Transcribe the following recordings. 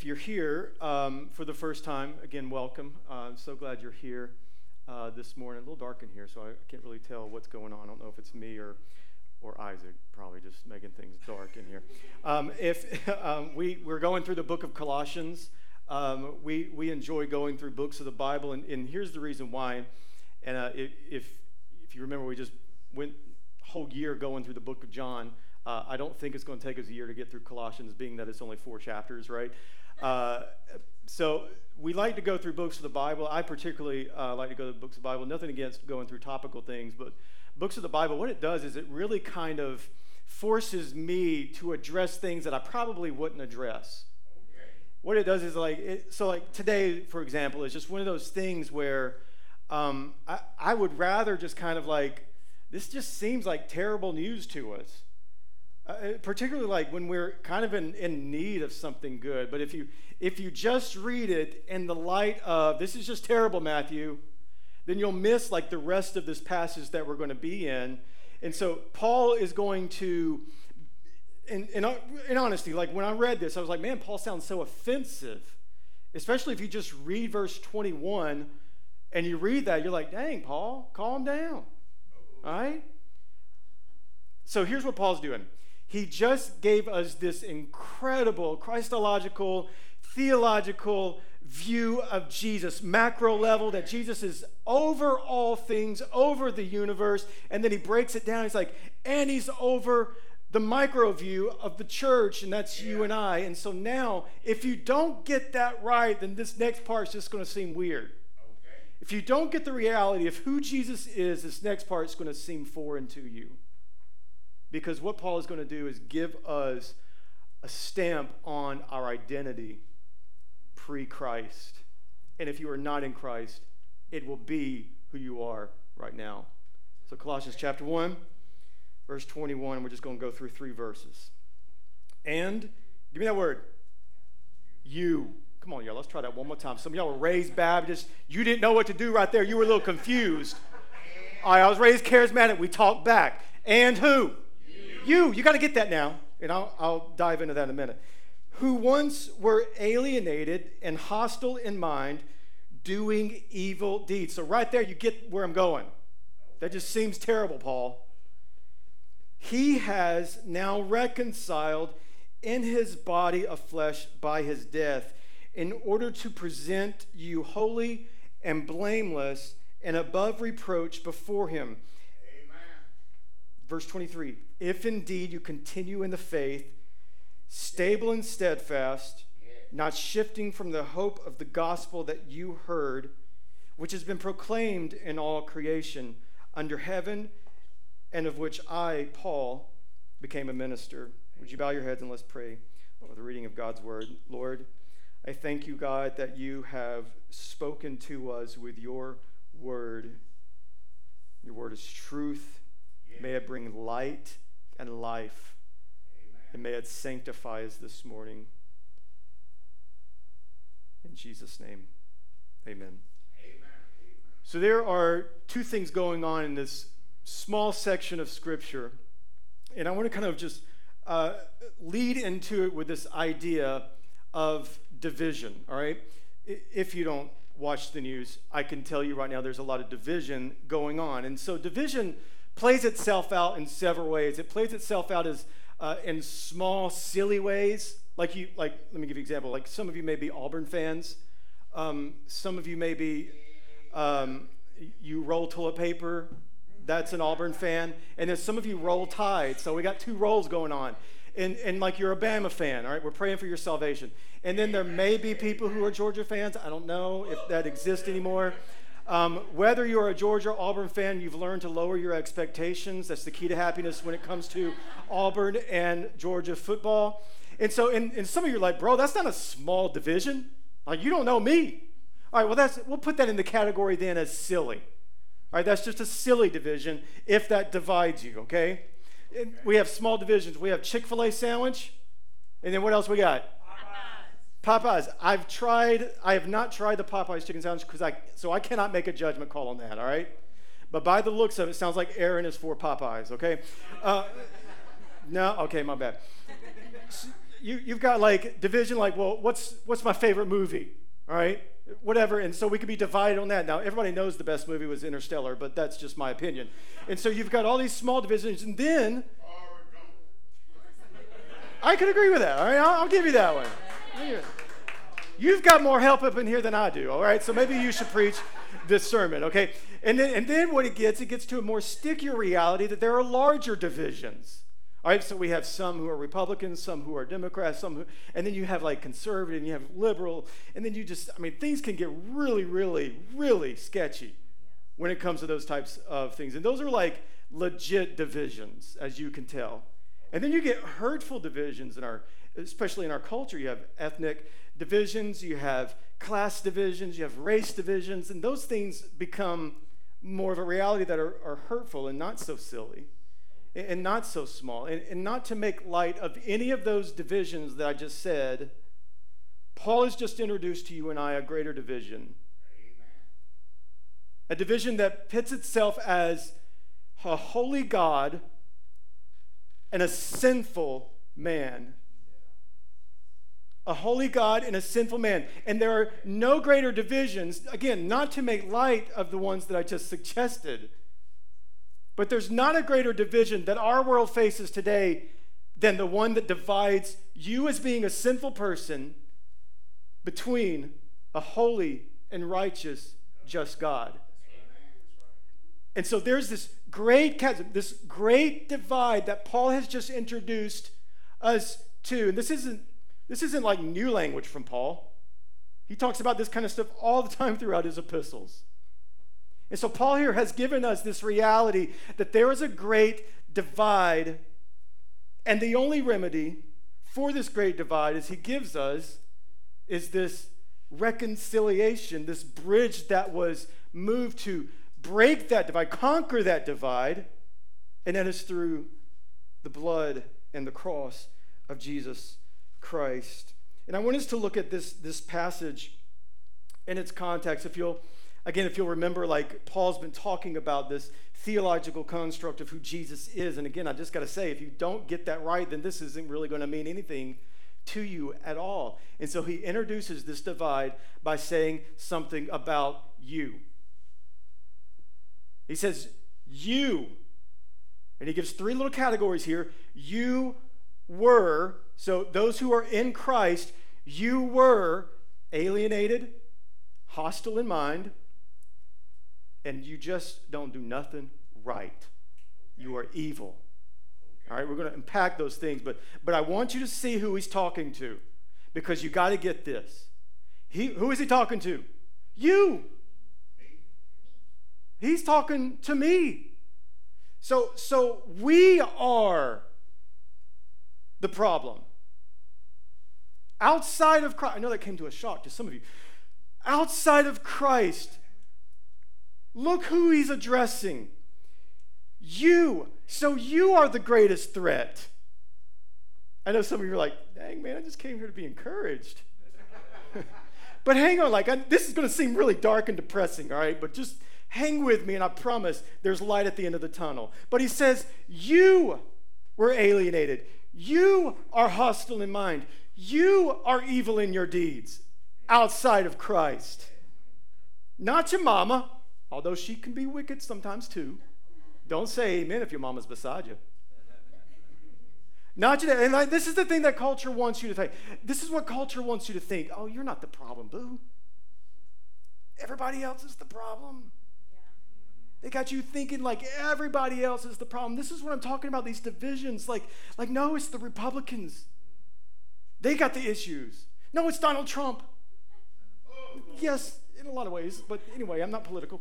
if you're here um, for the first time, again, welcome. Uh, I'm so glad you're here uh, this morning. A little dark in here, so I can't really tell what's going on. I don't know if it's me or or Isaac, probably just making things dark in here. Um, if um, we we're going through the book of Colossians, um, we we enjoy going through books of the Bible, and, and here's the reason why. And uh, if if you remember, we just went whole year going through the book of John. Uh, I don't think it's going to take us a year to get through Colossians, being that it's only four chapters, right? Uh, so we like to go through books of the Bible. I particularly uh, like to go to books of the Bible. Nothing against going through topical things, but books of the Bible, what it does is it really kind of forces me to address things that I probably wouldn't address. Okay. What it does is like, it, so like today, for example, is just one of those things where um, I, I would rather just kind of like, this just seems like terrible news to us. Uh, particularly like when we're kind of in, in need of something good. But if you if you just read it in the light of this is just terrible, Matthew, then you'll miss like the rest of this passage that we're going to be in. And so Paul is going to, in, in, in honesty, like when I read this, I was like, man, Paul sounds so offensive. Especially if you just read verse 21 and you read that, you're like, dang, Paul, calm down. All right? So here's what Paul's doing he just gave us this incredible Christological, theological view of Jesus, macro level, that Jesus is over all things, over the universe. And then he breaks it down. He's like, and he's over the micro view of the church, and that's yeah. you and I. And so now, if you don't get that right, then this next part is just going to seem weird. Okay. If you don't get the reality of who Jesus is, this next part is going to seem foreign to you. Because what Paul is going to do is give us a stamp on our identity pre Christ. And if you are not in Christ, it will be who you are right now. So, Colossians chapter 1, verse 21, we're just going to go through three verses. And, give me that word. You. Come on, y'all, let's try that one more time. Some of y'all were raised Baptist. You didn't know what to do right there. You were a little confused. All right, I was raised charismatic. We talked back. And who? You, you got to get that now, and I'll, I'll dive into that in a minute. Who once were alienated and hostile in mind, doing evil deeds. So, right there, you get where I'm going. That just seems terrible, Paul. He has now reconciled in his body of flesh by his death in order to present you holy and blameless and above reproach before him. Amen. Verse 23 if indeed you continue in the faith, stable and steadfast, not shifting from the hope of the gospel that you heard, which has been proclaimed in all creation under heaven, and of which I, Paul, became a minister. Would you bow your heads and let's pray with the reading of God's word? Lord, I thank you, God, that you have spoken to us with your word. Your word is truth. May it bring light and life. Amen. And may it sanctify us this morning. In Jesus' name, amen. amen. So there are two things going on in this small section of Scripture. And I want to kind of just uh, lead into it with this idea of division, all right? If you don't watch the news, I can tell you right now there's a lot of division going on. And so division plays itself out in several ways. It plays itself out as uh, in small, silly ways. Like you, like let me give you an example. Like some of you may be Auburn fans. Um, some of you may be um, you roll toilet paper. That's an Auburn fan. And then some of you roll tide. So we got two rolls going on. And, and like you're a Bama fan, all right? We're praying for your salvation. And then there may be people who are Georgia fans. I don't know if that exists anymore. Um, whether you're a Georgia Auburn fan, you've learned to lower your expectations. That's the key to happiness when it comes to Auburn and Georgia football. And so, and, and some of you are like, bro, that's not a small division. Like, you don't know me. All right, well, that's, we'll put that in the category then as silly. All right, that's just a silly division if that divides you, okay? And we have small divisions. We have Chick fil A sandwich, and then what else we got? Popeyes. I've tried. I have not tried the Popeyes chicken sandwich because I so I cannot make a judgment call on that. All right, but by the looks of it, it sounds like Aaron is for Popeyes. Okay. Uh, no. Okay. My bad. you, you've got like division, like, well, what's, what's my favorite movie? All right? Whatever. And so we could be divided on that. Now, everybody knows the best movie was Interstellar, but that's just my opinion. And so you've got all these small divisions, and then. I could agree with that. All right, I'll, I'll give you that one. You've got more help up in here than I do, all right? So maybe you should preach this sermon, okay? And then, and then what it gets, it gets to a more stickier reality that there are larger divisions. All right, so we have some who are Republicans, some who are Democrats, some who, and then you have like conservative, and you have liberal, and then you just, I mean, things can get really, really, really sketchy when it comes to those types of things. And those are like legit divisions, as you can tell. And then you get hurtful divisions in our, especially in our culture. You have ethnic divisions, you have class divisions, you have race divisions, and those things become more of a reality that are, are hurtful and not so silly and not so small. And, and not to make light of any of those divisions that I just said, Paul has just introduced to you and I a greater division. A division that pits itself as a holy God and a sinful man. A holy God and a sinful man. And there are no greater divisions, again, not to make light of the ones that I just suggested, but there's not a greater division that our world faces today than the one that divides you as being a sinful person between a holy and righteous, just God. And so there's this great chasm, this great divide that Paul has just introduced us to. And this isn't this isn't like new language from Paul. He talks about this kind of stuff all the time throughout his epistles. And so Paul here has given us this reality that there is a great divide, and the only remedy for this great divide, as he gives us, is this reconciliation, this bridge that was moved to break that divide, conquer that divide, and that is through the blood and the cross of Jesus Christ. And I want us to look at this, this passage in its context. If you'll, again, if you'll remember, like Paul's been talking about this theological construct of who Jesus is. And again, I just got to say, if you don't get that right, then this isn't really going to mean anything to you at all. And so he introduces this divide by saying something about you. He says, You. And he gives three little categories here. You were, so those who are in Christ, you were alienated, hostile in mind, and you just don't do nothing right. You are evil. All right, we're going to unpack those things, but but I want you to see who he's talking to because you got to get this. He who is he talking to? You. He's talking to me. So, so we are the problem. Outside of Christ, I know that came to a shock to some of you. Outside of Christ, look who he's addressing. You. So you are the greatest threat. I know some of you are like, dang, man, I just came here to be encouraged. but hang on, like, I, this is going to seem really dark and depressing, all right? But just Hang with me, and I promise there's light at the end of the tunnel. But he says, You were alienated. You are hostile in mind. You are evil in your deeds outside of Christ. Not your mama, although she can be wicked sometimes too. Don't say amen if your mama's beside you. Not you, and like, this is the thing that culture wants you to think. This is what culture wants you to think. Oh, you're not the problem, boo. Everybody else is the problem. They got you thinking like everybody else is the problem. This is what I'm talking about, these divisions. Like, like no, it's the Republicans. They got the issues. No, it's Donald Trump. Yes, in a lot of ways, but anyway, I'm not political.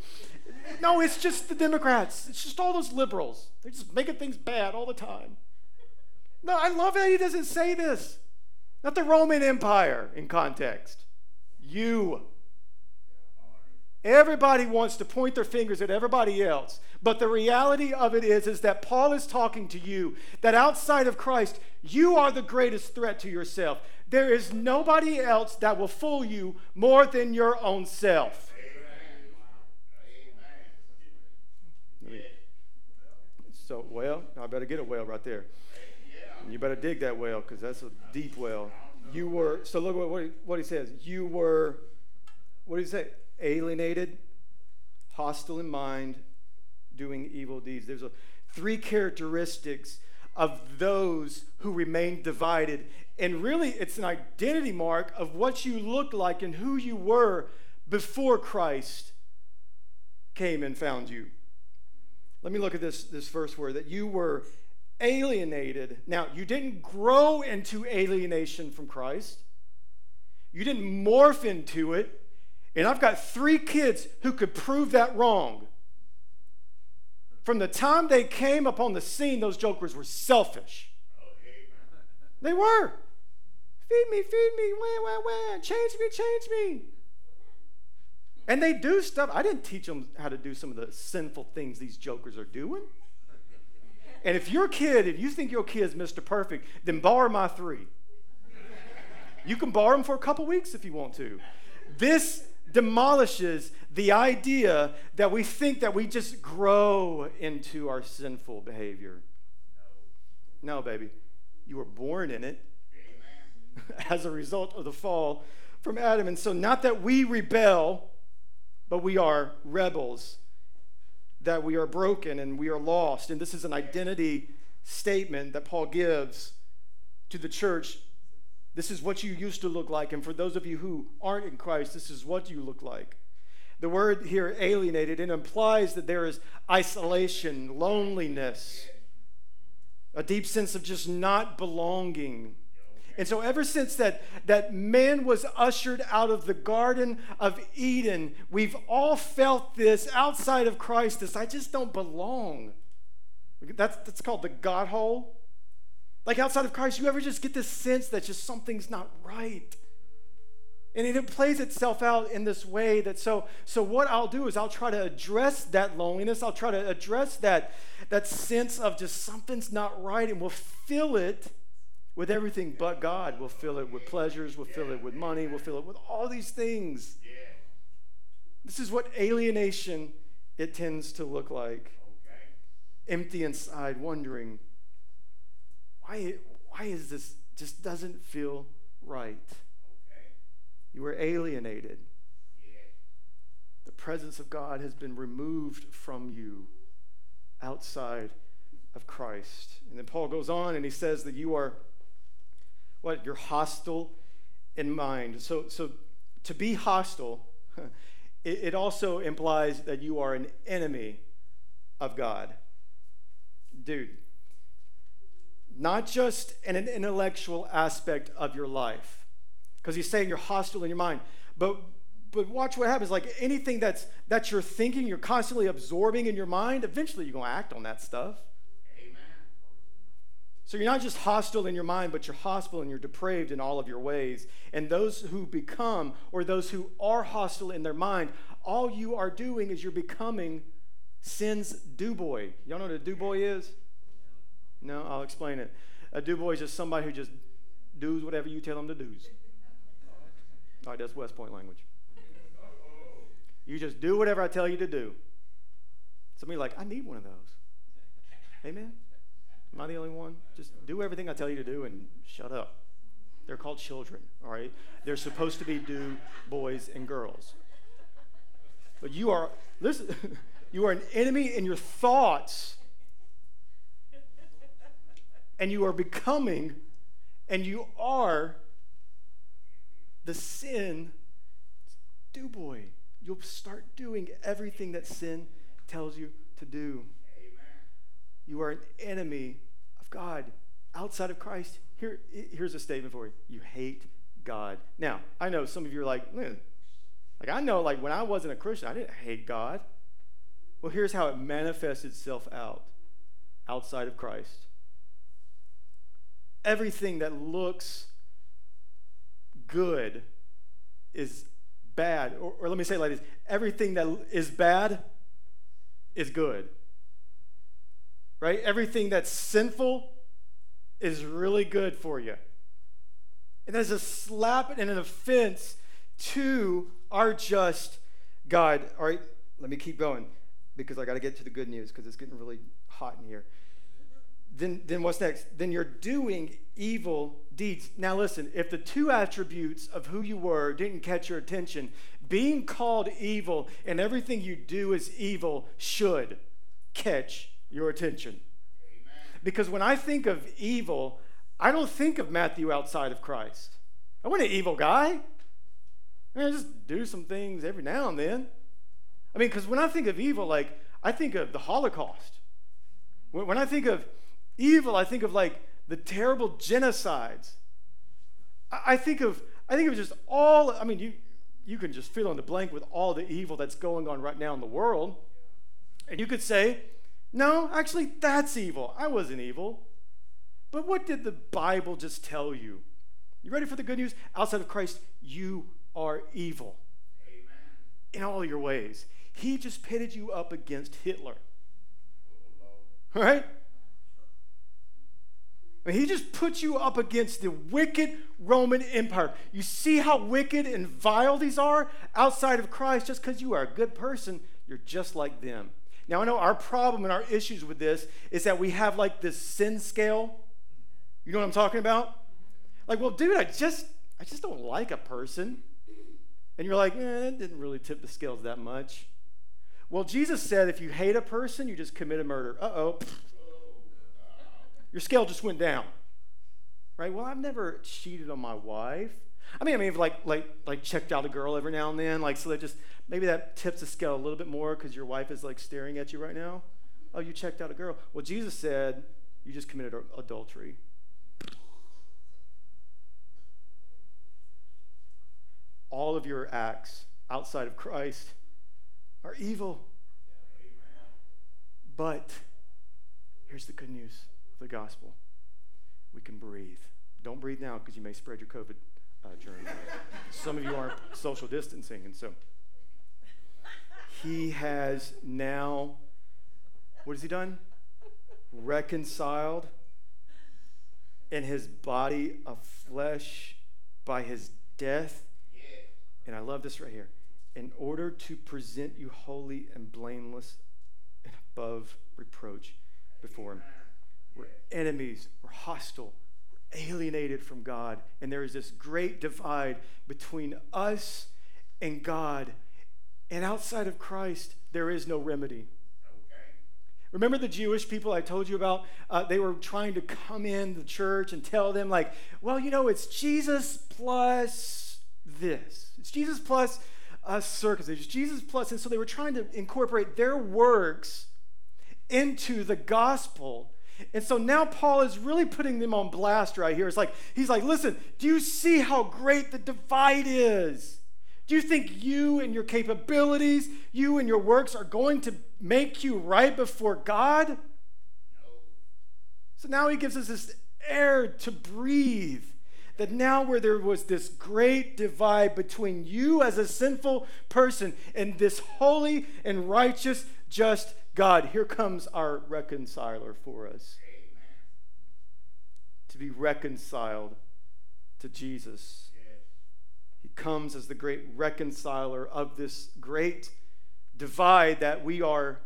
No, it's just the Democrats. It's just all those liberals. They're just making things bad all the time. No, I love that he doesn't say this. Not the Roman Empire in context. You. Everybody wants to point their fingers at everybody else. But the reality of it is, is that Paul is talking to you that outside of Christ, you are the greatest threat to yourself. There is nobody else that will fool you more than your own self. So, well, I better get a well right there. You better dig that well because that's a deep well. You were, so look what, he, what he says. You were, what did he say? Alienated, hostile in mind, doing evil deeds. There's a, three characteristics of those who remain divided. And really, it's an identity mark of what you looked like and who you were before Christ came and found you. Let me look at this, this first word that you were alienated. Now, you didn't grow into alienation from Christ, you didn't morph into it. And I've got three kids who could prove that wrong. From the time they came upon the scene, those jokers were selfish. They were. Feed me, feed me, wah, wah, wah. Change me, change me. And they do stuff. I didn't teach them how to do some of the sinful things these jokers are doing. And if your kid, if you think your kid is Mr. Perfect, then borrow my three. You can borrow them for a couple weeks if you want to. This demolishes the idea that we think that we just grow into our sinful behavior. No, no baby. You were born in it as a result of the fall from Adam. And so, not that we rebel, but we are rebels, that we are broken and we are lost. And this is an identity statement that Paul gives to the church this is what you used to look like. And for those of you who aren't in Christ, this is what you look like. The word here, alienated, it implies that there is isolation, loneliness, a deep sense of just not belonging. And so, ever since that, that man was ushered out of the Garden of Eden, we've all felt this outside of Christ this I just don't belong. That's, that's called the God hole. Like outside of Christ, you ever just get this sense that just something's not right? And it plays itself out in this way that so so what I'll do is I'll try to address that loneliness. I'll try to address that that sense of just something's not right and we'll fill it with everything but God. We'll fill it with pleasures, we'll fill it with money, we'll fill it with all these things. This is what alienation it tends to look like. Empty inside, wondering why, why is this just doesn't feel right? Okay. You were alienated. Yeah. The presence of God has been removed from you outside of Christ. And then Paul goes on and he says that you are what? You're hostile in mind. So, so to be hostile, it, it also implies that you are an enemy of God. Dude, not just in an intellectual aspect of your life, because he's saying you're hostile in your mind, but but watch what happens. Like anything that's that you're thinking, you're constantly absorbing in your mind, eventually you're gonna act on that stuff. Amen. So you're not just hostile in your mind, but you're hostile and you're depraved in all of your ways. And those who become, or those who are hostile in their mind, all you are doing is you're becoming sin's do boy. Y'all know what a do boy is? No, I'll explain it. A do boy is just somebody who just does whatever you tell them to do. All right, that's West Point language. You just do whatever I tell you to do. Somebody like, I need one of those. Amen? Am I the only one? Just do everything I tell you to do and shut up. They're called children, all right? They're supposed to be do boys and girls. But you are, listen, you are an enemy in your thoughts and you are becoming and you are the sin do boy. You'll start doing everything that sin tells you to do. Amen. You are an enemy of God. Outside of Christ, here, here's a statement for you. You hate God. Now, I know some of you are like, like I know, like when I wasn't a Christian, I didn't hate God. Well, here's how it manifests itself out outside of Christ everything that looks good is bad. Or, or, let me say it like this everything that is bad is good. Right? Everything that's sinful is really good for you. And there's a slap and an offense to our just God. All right, let me keep going because I got to get to the good news because it's getting really hot in here then, then what's next? Then you're doing evil deeds. Now, listen, if the two attributes of who you were didn't catch your attention, being called evil and everything you do is evil should catch your attention. Amen. Because when I think of evil, I don't think of Matthew outside of Christ. I wasn't an evil guy. I just do some things every now and then. I mean, because when I think of evil, like, I think of the Holocaust. When I think of evil, I think of like the terrible genocides. I think of I think of just all. I mean, you you can just fill in the blank with all the evil that's going on right now in the world, and you could say, no, actually, that's evil. I wasn't evil. But what did the Bible just tell you? You ready for the good news? Outside of Christ, you are evil Amen. in all your ways. He just pitted you up against Hitler. Right? I mean, he just puts you up against the wicked Roman Empire. You see how wicked and vile these are outside of Christ. Just because you are a good person, you're just like them. Now, I know our problem and our issues with this is that we have like this sin scale. You know what I'm talking about? Like, well, dude, I just, I just don't like a person. And you're like, eh, it didn't really tip the scales that much. Well, Jesus said if you hate a person, you just commit a murder. Uh oh. Your scale just went down. Right? Well, I've never cheated on my wife. I mean, I mean, like, like, like, checked out a girl every now and then, like, so that just maybe that tips the scale a little bit more because your wife is like staring at you right now. Oh, you checked out a girl. Well, Jesus said you just committed adultery. All of your acts outside of Christ are evil. But here's the good news the gospel we can breathe. Don't breathe now because you may spread your COVID uh, germ. Some of you aren't social distancing, and so he has now, what has he done? Reconciled in his body of flesh by his death. And I love this right here in order to present you holy and blameless and above reproach before Him. We're enemies, we're hostile, we're alienated from God, and there is this great divide between us and God. And outside of Christ, there is no remedy. Remember the Jewish people I told you about? Uh, they were trying to come in the church and tell them, like, well, you know, it's Jesus plus this. It's Jesus plus us circumcision. Jesus plus, and so they were trying to incorporate their works into the gospel. And so now Paul is really putting them on blast right here. It's like, he's like, listen, do you see how great the divide is? Do you think you and your capabilities, you and your works are going to make you right before God? No. So now he gives us this air to breathe that now where there was this great divide between you as a sinful person and this holy and righteous, just God, here comes our reconciler for us. Amen. To be reconciled to Jesus. Yes. He comes as the great reconciler of this great divide that we are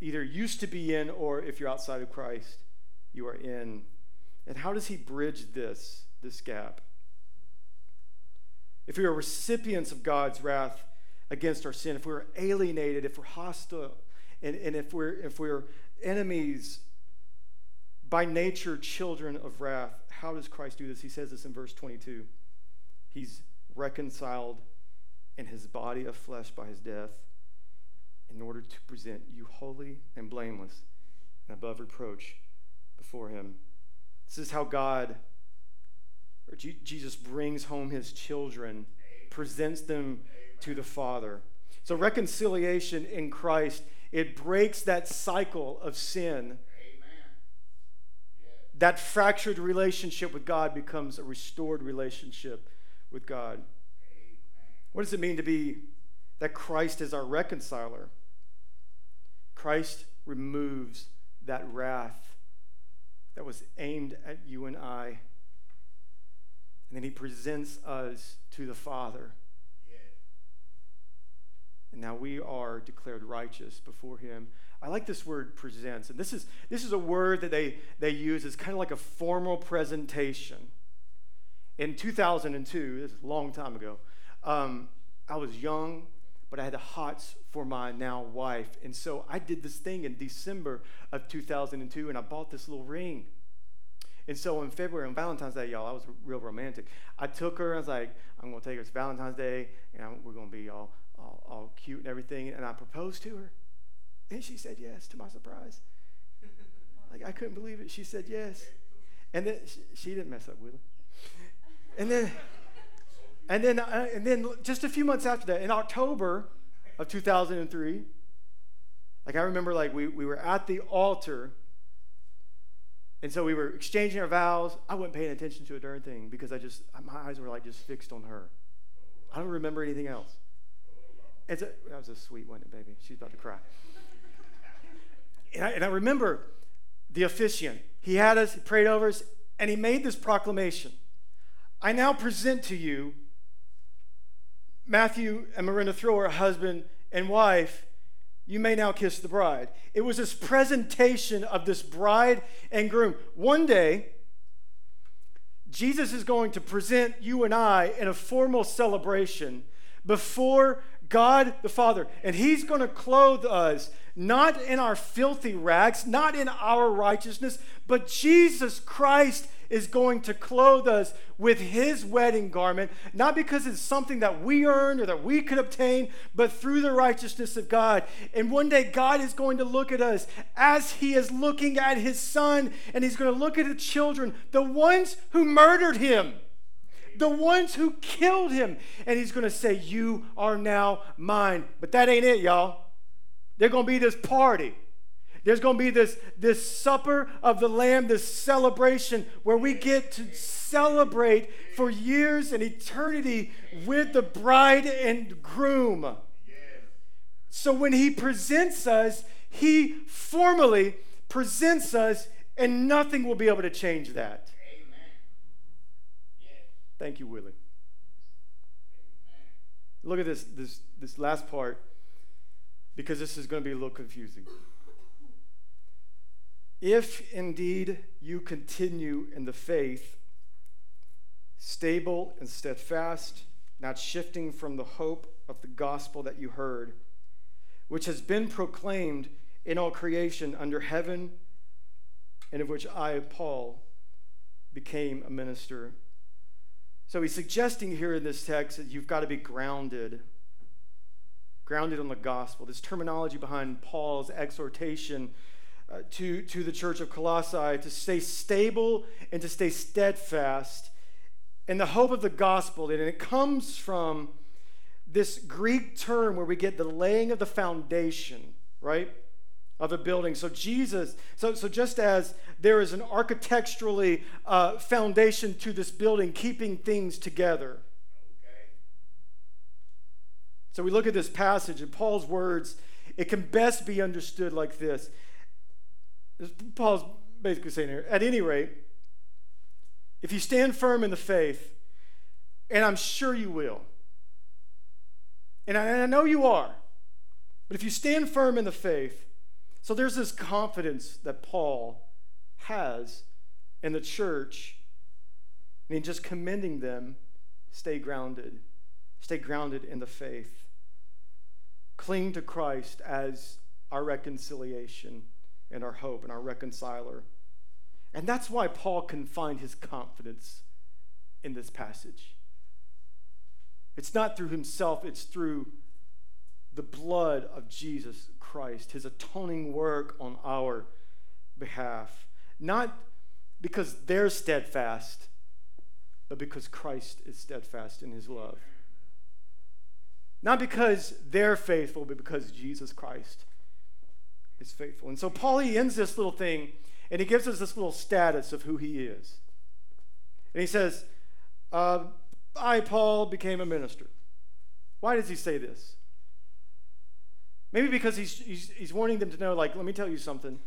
either used to be in or if you're outside of Christ, you are in. And how does he bridge this? this gap. If we are recipients of God's wrath against our sin, if we're alienated, if we're hostile, and, and if, we're, if we're enemies, by nature, children of wrath, how does Christ do this? He says this in verse 22. He's reconciled in his body of flesh by his death in order to present you holy and blameless and above reproach before him. This is how God or Jesus brings home his children, presents them to the Father. So reconciliation in Christ, it breaks that cycle of sin. That fractured relationship with God becomes a restored relationship with God. What does it mean to be that Christ is our reconciler? Christ removes that wrath that was aimed at you and I and then he presents us to the Father. And now we are declared righteous before him. I like this word presents. And this is, this is a word that they, they use as kind of like a formal presentation. In 2002, this is a long time ago, um, I was young, but I had the hots for my now wife. And so I did this thing in December of 2002, and I bought this little ring. And so in February, on Valentine's Day, y'all, I was real romantic. I took her, I was like, I'm going to take her. It's Valentine's Day, and I'm, we're going to be all, all, all cute and everything. And I proposed to her. And she said yes, to my surprise. like, I couldn't believe it. She said yes. And then she, she didn't mess up, Willie. And then. And then, uh, and then just a few months after that, in October of 2003, like I remember, like we, we were at the altar, and so we were exchanging our vows. I wasn't paying attention to a darn thing because I just my eyes were like just fixed on her. I don't remember anything else. A, that was a sweet one, baby. She's about to cry. And I, and I remember the officiant. He had us, he prayed over us, and he made this proclamation. I now present to you Matthew and Miranda Thrower, husband and wife, you may now kiss the bride. It was this presentation of this bride and groom. One day, Jesus is going to present you and I in a formal celebration before God the Father. And He's going to clothe us not in our filthy rags, not in our righteousness, but Jesus Christ is going to clothe us with his wedding garment, not because it's something that we earned or that we could obtain, but through the righteousness of God. And one day, God is going to look at us as he is looking at his son, and he's going to look at the children, the ones who murdered him the ones who killed him. And he's going to say, You are now mine. But that ain't it, y'all. There's going to be this party. There's going to be this, this supper of the Lamb, this celebration where we get to celebrate for years and eternity with the bride and groom. So when he presents us, he formally presents us, and nothing will be able to change that. Thank you, Willie. Look at this, this, this last part, because this is going to be a little confusing. If indeed you continue in the faith, stable and steadfast, not shifting from the hope of the gospel that you heard, which has been proclaimed in all creation under heaven, and of which I, Paul, became a minister. So he's suggesting here in this text that you've got to be grounded, grounded on the gospel. This terminology behind Paul's exhortation uh, to, to the church of Colossae to stay stable and to stay steadfast in the hope of the gospel. And it comes from this Greek term where we get the laying of the foundation, right? Of a building. So, Jesus, so, so just as there is an architecturally uh, foundation to this building, keeping things together. So, we look at this passage, and Paul's words, it can best be understood like this Paul's basically saying here, at any rate, if you stand firm in the faith, and I'm sure you will, and I, and I know you are, but if you stand firm in the faith, so there's this confidence that Paul has in the church, and in just commending them, stay grounded. Stay grounded in the faith. Cling to Christ as our reconciliation and our hope and our reconciler. And that's why Paul can find his confidence in this passage. It's not through himself, it's through the blood of Jesus Christ, his atoning work on our behalf. Not because they're steadfast, but because Christ is steadfast in his love. Not because they're faithful, but because Jesus Christ is faithful. And so Paul, he ends this little thing and he gives us this little status of who he is. And he says, uh, I, Paul, became a minister. Why does he say this? Maybe because he's, he's, he's wanting them to know, like, let me tell you something.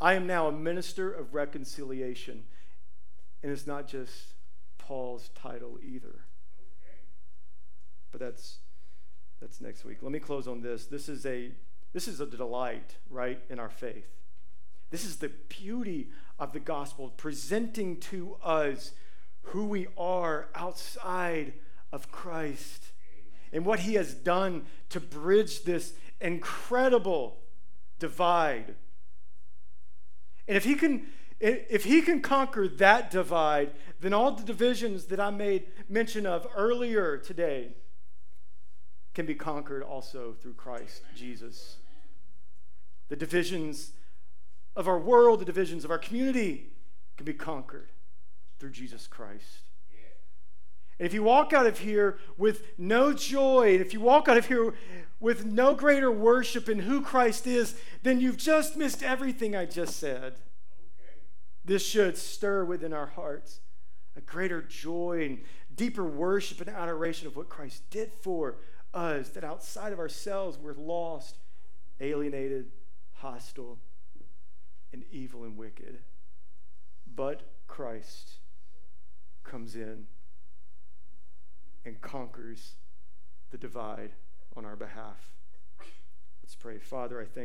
I am now a minister of reconciliation. And it's not just Paul's title either. But that's That's next week. Let me close on this. This is a this is a delight, right, in our faith. This is the beauty of the gospel, presenting to us who we are outside of Christ and what he has done to bridge this incredible divide. And if he can if he can conquer that divide, then all the divisions that I made mention of earlier today can be conquered also through Christ Jesus. The divisions of our world, the divisions of our community can be conquered through Jesus Christ. And if you walk out of here with no joy, and if you walk out of here with no greater worship in who Christ is, then you've just missed everything I just said. Okay. This should stir within our hearts a greater joy and deeper worship and adoration of what Christ did for us, that outside of ourselves we're lost, alienated, hostile, and evil and wicked. But Christ comes in and conquers the divide on our behalf. Let's pray. Father, I thank you.